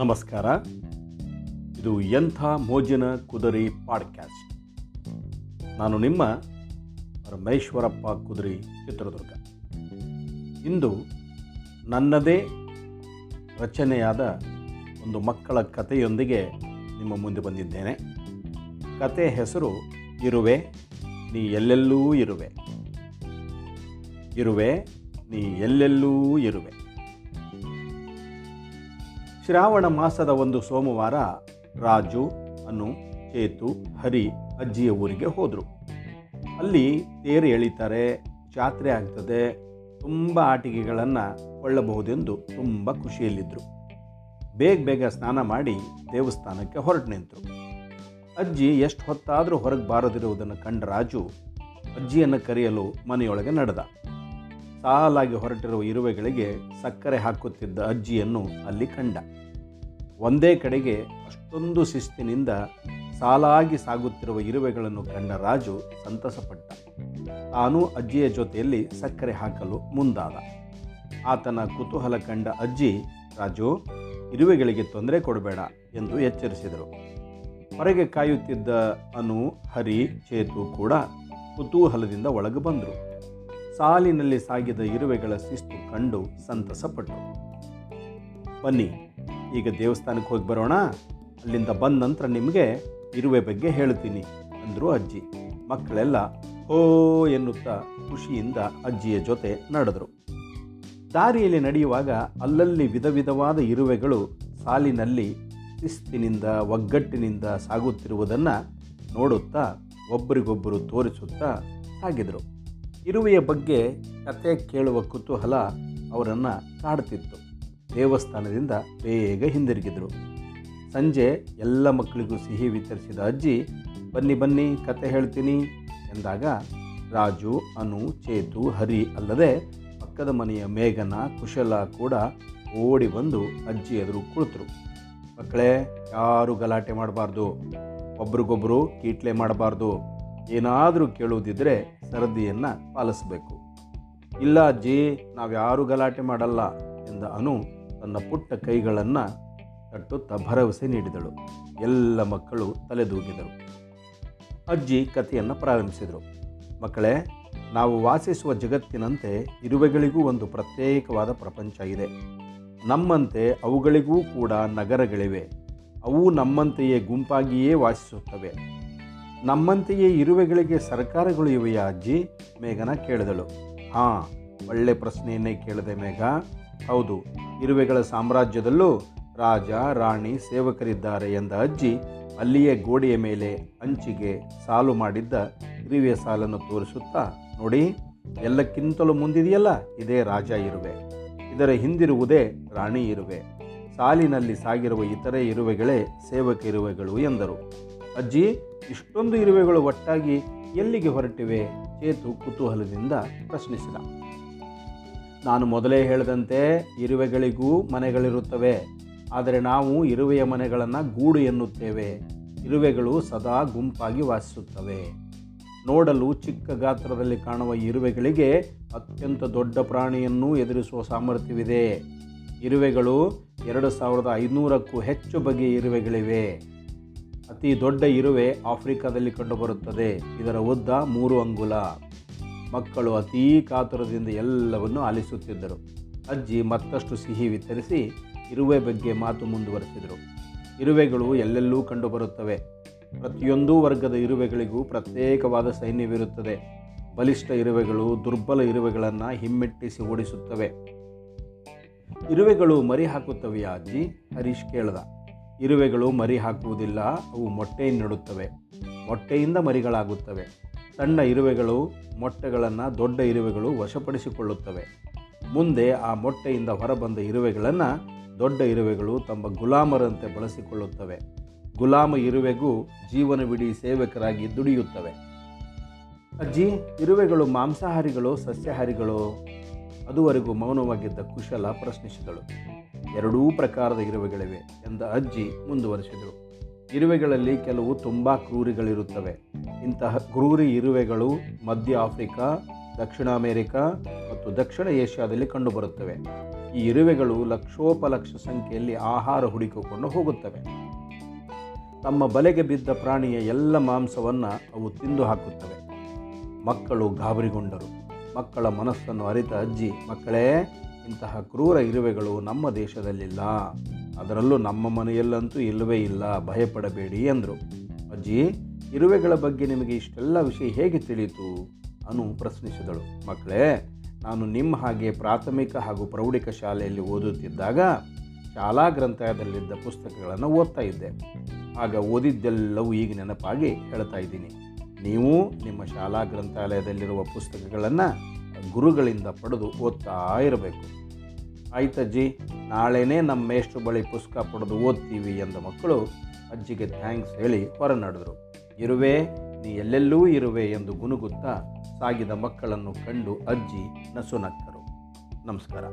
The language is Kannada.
ನಮಸ್ಕಾರ. ಇದು ಎಂಥ ಮೋಜಿನ ಕುದುರೆ ಪಾಡ್ಕ್ಯಾಸ್ಟ್. ನಾನು ನಿಮ್ಮ ಪರಮೇಶ್ವರಪ್ಪ ಕುದುರೆ ಚಿತ್ರದುರ್ಗ. ಇಂದು ನನ್ನದೇ ರಚನೆಯಾದ ಒಂದು ಮಕ್ಕಳ ಕಥೆಯೊಂದಿಗೆ ನಿಮ್ಮ ಮುಂದೆ ಬಂದಿದ್ದೇನೆ. ಕತೆ ಹೆಸರು ಇರುವೆ, ನೀ ಎಲ್ಲೆಲ್ಲೂ ಇರುವೆ. ಇರುವೆ, ನೀ ಎಲ್ಲೆಲ್ಲೂ ಇರುವೆ. ಶ್ರಾವಣ ಮಾಸದ ಒಂದು ಸೋಮವಾರ ರಾಜು, ಅನು ಚೇತು ಹರಿ ಅಜ್ಜಿಯ ಊರಿಗೆ ಹೋದರು. ಅಲ್ಲಿ ತೇರು ಎಳಿತಾರೆ, ಜಾತ್ರೆ ಆಗ್ತದೆ, ತುಂಬ ಆಟಿಕೆಗಳನ್ನು ಕೊಳ್ಳಬಹುದೆಂದು ತುಂಬ ಖುಷಿಯಲ್ಲಿದ್ದರು ಬೇಗ ಬೇಗ ಸ್ನಾನ ಮಾಡಿ ದೇವಸ್ಥಾನಕ್ಕೆ ಹೊರಟು ನಿಂತರು. ಅಜ್ಜಿ ಎಷ್ಟು ಹೊತ್ತಾದರೂ ಹೊರಗೆ ಬಾರದಿರುವುದನ್ನು ಕಂಡ ರಾಜು ಅಜ್ಜಿಯನ್ನು ಕರೆಯಲು ಮನೆಯೊಳಗೆ ನಡೆದ. ಸಾಲಾಗಿ ಹೊರಟಿರುವ ಇರುವೆಗಳಿಗೆ ಸಕ್ಕರೆ ಹಾಕುತ್ತಿದ್ದ ಅಜ್ಜಿಯನ್ನು ಅಲ್ಲಿ ಕಂಡ. ಒಂದೇ ಕಡೆಗೆ ಅಷ್ಟೊಂದು ಶಿಸ್ತಿನಿಂದ ಸಾಲಾಗಿ ಸಾಗುತ್ತಿರುವ ಇರುವೆಗಳನ್ನು ಕಂಡ ರಾಜು ಸಂತಸಪಟ್ಟ. ತಾನು ಅಜ್ಜಿಯ ಜೊತೆಯಲ್ಲಿ ಸಕ್ಕರೆ ಹಾಕಲು ಮುಂದಾದ. ಆತನ ಕುತೂಹಲ ಕಂಡ ಅಜ್ಜಿ, ರಾಜು, ಇರುವೆಗಳಿಗೆ ತೊಂದರೆ ಕೊಡಬೇಡ ಎಂದು ಎಚ್ಚರಿಸಿದರು. ಹೊರಗೆ ಕಾಯುತ್ತಿದ್ದ ಅನು, ಹರಿ, ಚೇತು ಕೂಡ ಕುತೂಹಲದಿಂದ ಒಳಗೆ ಬಂದರು. ಸಾಲಿನಲ್ಲಿ ಸಾಗಿದ ಇರುವೆಗಳ ಶಿಸ್ತು ಕಂಡು ಸಂತಸಪಟ್ಟು ಬನ್ನಿ, ಈಗ ದೇವಸ್ಥಾನಕ್ಕೆ ಹೋಗಿ ಬರೋಣ. ಅಲ್ಲಿಂದ ಬಂದ ನಂತರ ನಿಮಗೆ ಇರುವೆ ಬಗ್ಗೆ ಹೇಳ್ತೀನಿ, ಅಂದರು ಅಜ್ಜಿ. ಮಕ್ಕಳೆಲ್ಲ ಓ ಎನ್ನುತ್ತಾ ಖುಷಿಯಿಂದ ಅಜ್ಜಿಯ ಜೊತೆ ನಡೆದರು. ದಾರಿಯಲ್ಲಿ ನಡೆಯುವಾಗ ಅಲ್ಲಲ್ಲಿ ವಿಧ ವಿಧವಾದ ಇರುವೆಗಳು ಸಾಲಿನಲ್ಲಿ ಶಿಸ್ತಿನಿಂದ, ಒಗ್ಗಟ್ಟಿನಿಂದ ಸಾಗುತ್ತಿರುವುದನ್ನು ನೋಡುತ್ತಾ ಒಬ್ಬರಿಗೊಬ್ಬರು ತೋರಿಸುತ್ತಾ ಸಾಗಿದರು. ಇರುವೆಯ ಬಗ್ಗೆ ಕತೆ ಕೇಳುವ ಕುತೂಹಲ ಅವರನ್ನು ಕಾಡ್ತಿತ್ತು. ದೇವಸ್ಥಾನದಿಂದ ಬೇಗ ಹಿಂದಿರುಗಿದರು. ಸಂಜೆ ಎಲ್ಲ ಮಕ್ಕಳಿಗೂ ಸಿಹಿ ವಿತರಿಸಿದ ಅಜ್ಜಿ, ಬನ್ನಿ ಬನ್ನಿ ಕತೆ ಹೇಳ್ತೀನಿ ಎಂದಾಗ, ರಾಜು, ಅನು, ಚೇತು, ಹರಿ ಅಲ್ಲದೆ ಪಕ್ಕದ ಮನೆಯ ಮೇಘನ, ಕುಶಲ ಕೂಡ ಓಡಿ ಬಂದು ಅಜ್ಜಿ ಎದುರು ಕುಳಿತರು. ಮಕ್ಕಳೇ, ಯಾರು ಗಲಾಟೆ ಮಾಡಬಾರ್ದು. ಒಬ್ರಿಗೊಬ್ಬರು ಕೀಟ್ಲೆ ಮಾಡಬಾರ್ದು. ಏನಾದರೂ ಕೇಳುವುದಿದ್ರೆ ಸರದಿಯನ್ನು ಪಾಲಿಸಬೇಕು. ಇಲ್ಲ ಅಜ್ಜಿ ನಾವ್ಯಾರೂ ಗಲಾಟೆ ಮಾಡಲ್ಲ ಎಂದ ಅನು ತನ್ನ ಪುಟ್ಟ ಕೈಗಳನ್ನು ತಟ್ಟುತ್ತಾ ಭರವಸೆ ನೀಡಿದಳು. ಎಲ್ಲ ಮಕ್ಕಳು ತಲೆದೂಗಿದರು. ಅಜ್ಜಿ ಕಥೆಯನ್ನು ಪ್ರಾರಂಭಿಸಿದರು. ಮಕ್ಕಳೇ, ನಾವು ವಾಸಿಸುವ ಜಗತ್ತಿನಂತೆ ಇರುವೆಗಳಿಗೂ ಒಂದು ಪ್ರತ್ಯೇಕವಾದ ಪ್ರಪಂಚ ಇದೆ. ನಮ್ಮಂತೆ ಅವುಗಳಿಗೂ ಕೂಡ ನಗರಗಳಿವೆ. ಅವು ನಮ್ಮಂತೆಯೇ ಗುಂಪಾಗಿಯೇ ವಾಸಿಸುತ್ತವೆ. ನಮ್ಮಂತೆಯೇ ಇರುವೆಗಳಿಗೆ ಸರ್ಕಾರಗಳು ಇವೆಯಾ ಅಜ್ಜಿ? ಮೇಘನ ಕೇಳಿದಳು. ಹಾಂ, ಒಳ್ಳೆ ಪ್ರಶ್ನೆಯನ್ನೇ ಕೇಳಿದೆ ಮೇಘ. ಹೌದು, ಇರುವೆಗಳ ಸಾಮ್ರಾಜ್ಯದಲ್ಲೂ ರಾಜ, ರಾಣಿ ಸೇವಕರಿದ್ದಾರೆ ಎಂದ ಅಜ್ಜಿ, ಅಲ್ಲಿಯೇ ಗೋಡೆಯ ಮೇಲೆ ಅಂಚಿಗೆ ಸಾಲು ಮಾಡಿದ್ದ ಇರುವೆಯ ಸಾಲನ್ನು ತೋರಿಸುತ್ತಾ, ನೋಡಿ, ಎಲ್ಲಕ್ಕಿಂತಲೂ ಮುಂದಿದೆಯಲ್ಲ ಇದೇ ರಾಜ ಇರುವೆ. ಇದರ ಹಿಂದಿರುವುದೇ ರಾಣಿ ಇರುವೆ. ಸಾಲಿನಲ್ಲಿ ಸಾಗಿರುವ ಇತರೆ ಇರುವೆಗಳೇ ಸೇವಕ ಇರುವೆಗಳು ಎಂದರು. ಅಜ್ಜಿ, ಇಷ್ಟೊಂದು ಇರುವೆಗಳು ಒಟ್ಟಾಗಿ ಎಲ್ಲಿಗೆ ಹೊರಟಿವೆ? ಚೇತು ಕುತೂಹಲದಿಂದ ಪ್ರಶ್ನಿಸಿದ. ನಾನು ಮೊದಲೇ ಹೇಳಿದಂತೆ ಇರುವೆಗಳಿಗೂ ಮನೆಗಳಿರುತ್ತವೆ. ಆದರೆ ನಾವು ಇರುವೆಯ ಮನೆಗಳನ್ನು ಗೂಡು ಎನ್ನುತ್ತೇವೆ. ಇರುವೆಗಳು ಸದಾ ಗುಂಪಾಗಿ ವಾಸಿಸುತ್ತವೆ. ನೋಡಲು ಚಿಕ್ಕ ಗಾತ್ರದಲ್ಲಿ ಕಾಣುವ ಇರುವೆಗಳಿಗೆ ಅತ್ಯಂತ ದೊಡ್ಡ ಪ್ರಾಣಿಯನ್ನು ಎದುರಿಸುವ ಸಾಮರ್ಥ್ಯವಿದೆ. ಇರುವೆಗಳು ಎರಡು ಸಾವಿರದ ಐನೂರಕ್ಕೂ ಹೆಚ್ಚು ಬಗೆಯ ಇರುವೆಗಳಿವೆ. ಅತಿ ದೊಡ್ಡ ಇರುವೆ ಆಫ್ರಿಕಾದಲ್ಲಿ ಕಂಡುಬರುತ್ತದೆ. ಇದರ ಉದ್ದ ಮೂರು ಅಂಗುಲ. ಮಕ್ಕಳು ಅತೀ ಕಾತುರದಿಂದ ಎಲ್ಲವನ್ನು ಆಲಿಸುತ್ತಿದ್ದರು. ಅಜ್ಜಿ ಮತ್ತಷ್ಟು ಸಿಹಿ ವಿತರಿಸಿ ಇರುವೆ ಬಗ್ಗೆ ಮಾತು ಮುಂದುವರೆಸಿದರು. ಇರುವೆಗಳು ಎಲ್ಲೆಲ್ಲೂ ಕಂಡುಬರುತ್ತವೆ. ಪ್ರತಿಯೊಂದು ವರ್ಗದ ಇರುವೆಗಳಿಗೂ ಪ್ರತ್ಯೇಕವಾದ ಸೈನ್ಯವಿರುತ್ತದೆ. ಬಲಿಷ್ಠ ಇರುವೆಗಳು ದುರ್ಬಲ ಇರುವೆಗಳನ್ನು ಹಿಮ್ಮೆಟ್ಟಿಸಿ ಓಡಿಸುತ್ತವೆ. ಇರುವೆಗಳು ಮರಿ ಹಾಕುತ್ತವೆಯಾ ಅಜ್ಜಿ? ಹರೀಶ್ ಕೇಳ್ದ. ಇರುವೆಗಳು ಮರಿ ಹಾಕುವುದಿಲ್ಲ, ಅವು ಮೊಟ್ಟೆಯನ್ನಿಡುತ್ತವೆ ಮೊಟ್ಟೆಯಿಂದ ಮರಿಗಳಾಗುತ್ತವೆ. ಸಣ್ಣ ಇರುವೆಗಳು ಮೊಟ್ಟೆಗಳನ್ನು ದೊಡ್ಡ ಇರುವೆಗಳು ವಶಪಡಿಸಿಕೊಳ್ಳುತ್ತವೆ. ಮುಂದೆ ಆ ಮೊಟ್ಟೆಯಿಂದ ಹೊರಬಂದ ಇರುವೆಗಳನ್ನು ದೊಡ್ಡ ಇರುವೆಗಳು ತಮ್ಮ ಗುಲಾಮರಂತೆ ಬಳಸಿಕೊಳ್ಳುತ್ತವೆ. ಗುಲಾಮ ಇರುವೆಗೂ ಜೀವನವಿಡೀ ಸೇವಕರಾಗಿ ದುಡಿಯುತ್ತವೆ. ಅಜ್ಜಿ, ಇರುವೆಗಳು ಮಾಂಸಾಹಾರಿಗಳು ಸಸ್ಯಾಹಾರಿಗಳು? ಅದುವರೆಗೂ ಮೌನವಾಗಿದ್ದ ಕುಶಲ ಪ್ರಶ್ನಿಸಿದಳು. ಎರಡೂ ಪ್ರಕಾರದ ಇರುವೆಗಳಿವೆ ಎಂದ ಅಜ್ಜಿ ಮುಂದುವರಿಸಿದರು. ಇರುವೆಗಳಲ್ಲಿ ಕೆಲವು ತುಂಬ ಕ್ರೂರಿಗಳಿರುತ್ತವೆ. ಇಂತಹ ಕ್ರೂರಿ ಇರುವೆಗಳು ಮಧ್ಯ ಆಫ್ರಿಕಾ, ದಕ್ಷಿಣ ಅಮೆರಿಕಾ ಮತ್ತು ದಕ್ಷಿಣ ಏಷ್ಯಾದಲ್ಲಿ ಕಂಡುಬರುತ್ತವೆ. ಈ ಇರುವೆಗಳು ಲಕ್ಷೋಪಲಕ್ಷ ಸಂಖ್ಯೆಯಲ್ಲಿ ಆಹಾರ ಹುಡುಕಿಕೊಂಡು ಹೋಗುತ್ತವೆ. ತಮ್ಮ ಬಲೆಗೆ ಬಿದ್ದ ಪ್ರಾಣಿಯ ಎಲ್ಲ ಮಾಂಸವನ್ನು ಅವು ತಿಂದು ಹಾಕುತ್ತವೆ. ಮಕ್ಕಳು ಗಾಬರಿಗೊಂಡರು. ಮಕ್ಕಳ ಮನಸ್ಸನ್ನು ಅರಿತ ಅಜ್ಜಿ, ಮಕ್ಕಳೇ ಇಂತಹ ಕ್ರೂರ ಇರುವೆಗಳು ನಮ್ಮ ದೇಶದಲ್ಲಿಲ್ಲ. ಅದರಲ್ಲೂ ನಮ್ಮ ಮನೆಯಲ್ಲಂತೂ ಇಲ್ಲವೇ ಇಲ್ಲ. ಭಯಪಡಬೇಡಿ ಎಂದರು. ಅಜ್ಜಿ, ಇರುವೆಗಳ ಬಗ್ಗೆ ನಿಮಗೆ ಇಷ್ಟೆಲ್ಲ ವಿಷಯ ಹೇಗೆ ತಿಳಿಯಿತು? ಅನು ಪ್ರಶ್ನಿಸಿದಳು. ಮಕ್ಕಳೇ, ನಾನು ನಿಮ್ಮ ಹಾಗೆ ಪ್ರಾಥಮಿಕ ಹಾಗೂ ಪ್ರೌಢಿಕ ಶಾಲೆಯಲ್ಲಿ ಓದುತ್ತಿದ್ದಾಗ ಶಾಲಾ ಗ್ರಂಥಾಲಯದಲ್ಲಿದ್ದ ಪುಸ್ತಕಗಳನ್ನು ಓದ್ತಾ ಇದ್ದೆ. ಆಗ ಓದಿದ್ದೆಲ್ಲವೂ ಈಗ ನೆನಪಾಗಿ ಹೇಳ್ತಾ ಇದ್ದೀನಿ. ನೀವು ನಿಮ್ಮ ಶಾಲಾ ಗ್ರಂಥಾಲಯದಲ್ಲಿರುವ ಪುಸ್ತಕಗಳನ್ನು ಗುರುಗಳಿಂದ ಪಡೆದು ಓದ್ತಾ ಇರಬೇಕು. ಆಯ್ತಜ್ಜಿ ನಾಳೆನೇ ನಮ್ಮ ಮೇಷ್ಟ್ರು ಬಳಿ ಪುಸ್ತಕ ಪಡೆದು ಓದ್ತೀವಿ ಎಂದ ಮಕ್ಕಳು ಅಜ್ಜಿಗೆ ಥ್ಯಾಂಕ್ಸ್ ಹೇಳಿ ಹೊರ ನಡೆದರು. ಇರುವೆ, ನೀ ಎಲ್ಲೆಲ್ಲೂ ಇರುವೆ ಎಂದು ಗುನುಗುತ್ತಾ ಸಾಗಿದ ಮಕ್ಕಳನ್ನು ಕಂಡು ಅಜ್ಜಿ ನಸುನಕ್ಕರು. ನಮಸ್ಕಾರ.